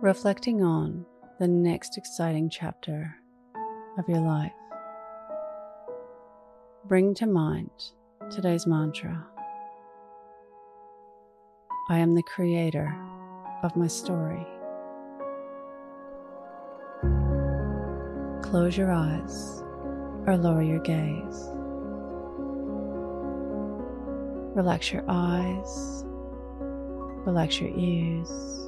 reflecting on the next exciting chapter of your life. Bring to mind today's mantra I am the creator of my story. Close your eyes or lower your gaze. Relax your eyes, relax your ears,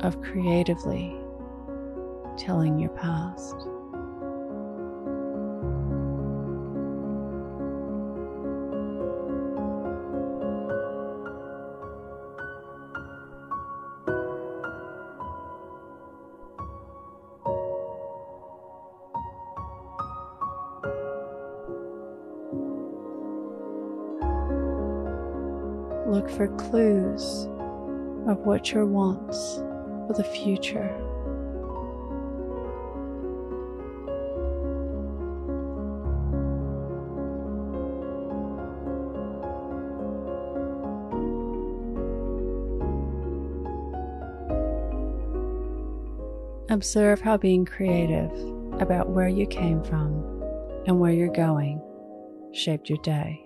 of creatively telling your past. Look for clues of what your wants for the future. Observe how being creative about where you came from and where you're going shaped your day.